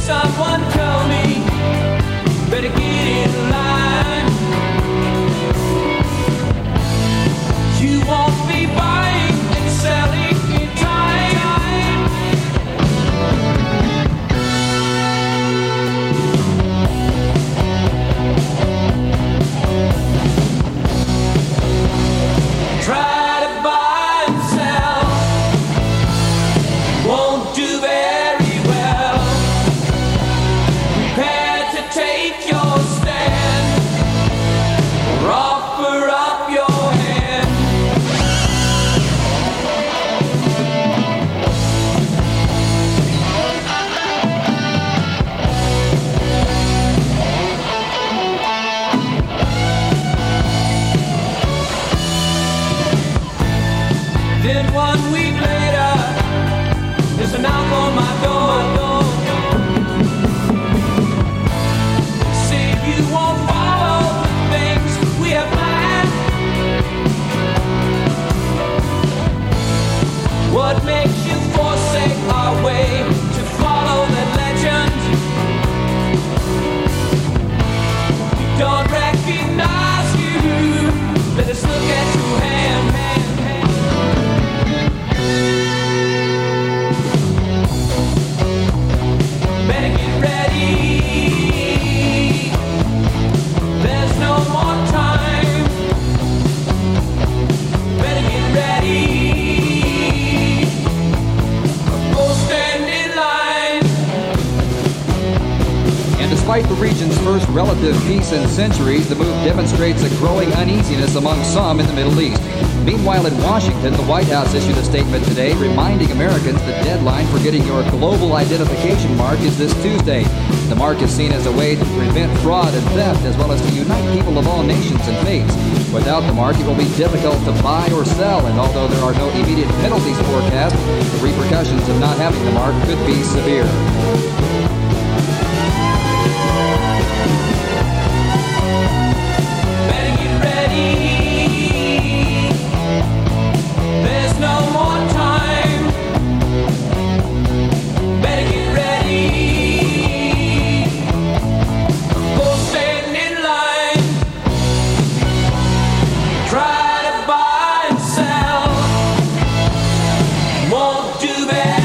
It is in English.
someone tell me, better get in line. Then one week later, there's a knock on my door. You won't follow the things we have planned. What makes you despite the region's first relative peace in centuries, the move demonstrates a growing uneasiness among some in the Middle East. Meanwhile, in Washington, the White House issued a statement today reminding Americans the deadline for getting your global identification mark is this Tuesday. The mark is seen as a way to prevent fraud and theft, as well as to unite people of all nations and faiths. Without the mark, it will be difficult to buy or sell, and although there are no immediate penalties forecast, the repercussions of not having the mark could be severe. back.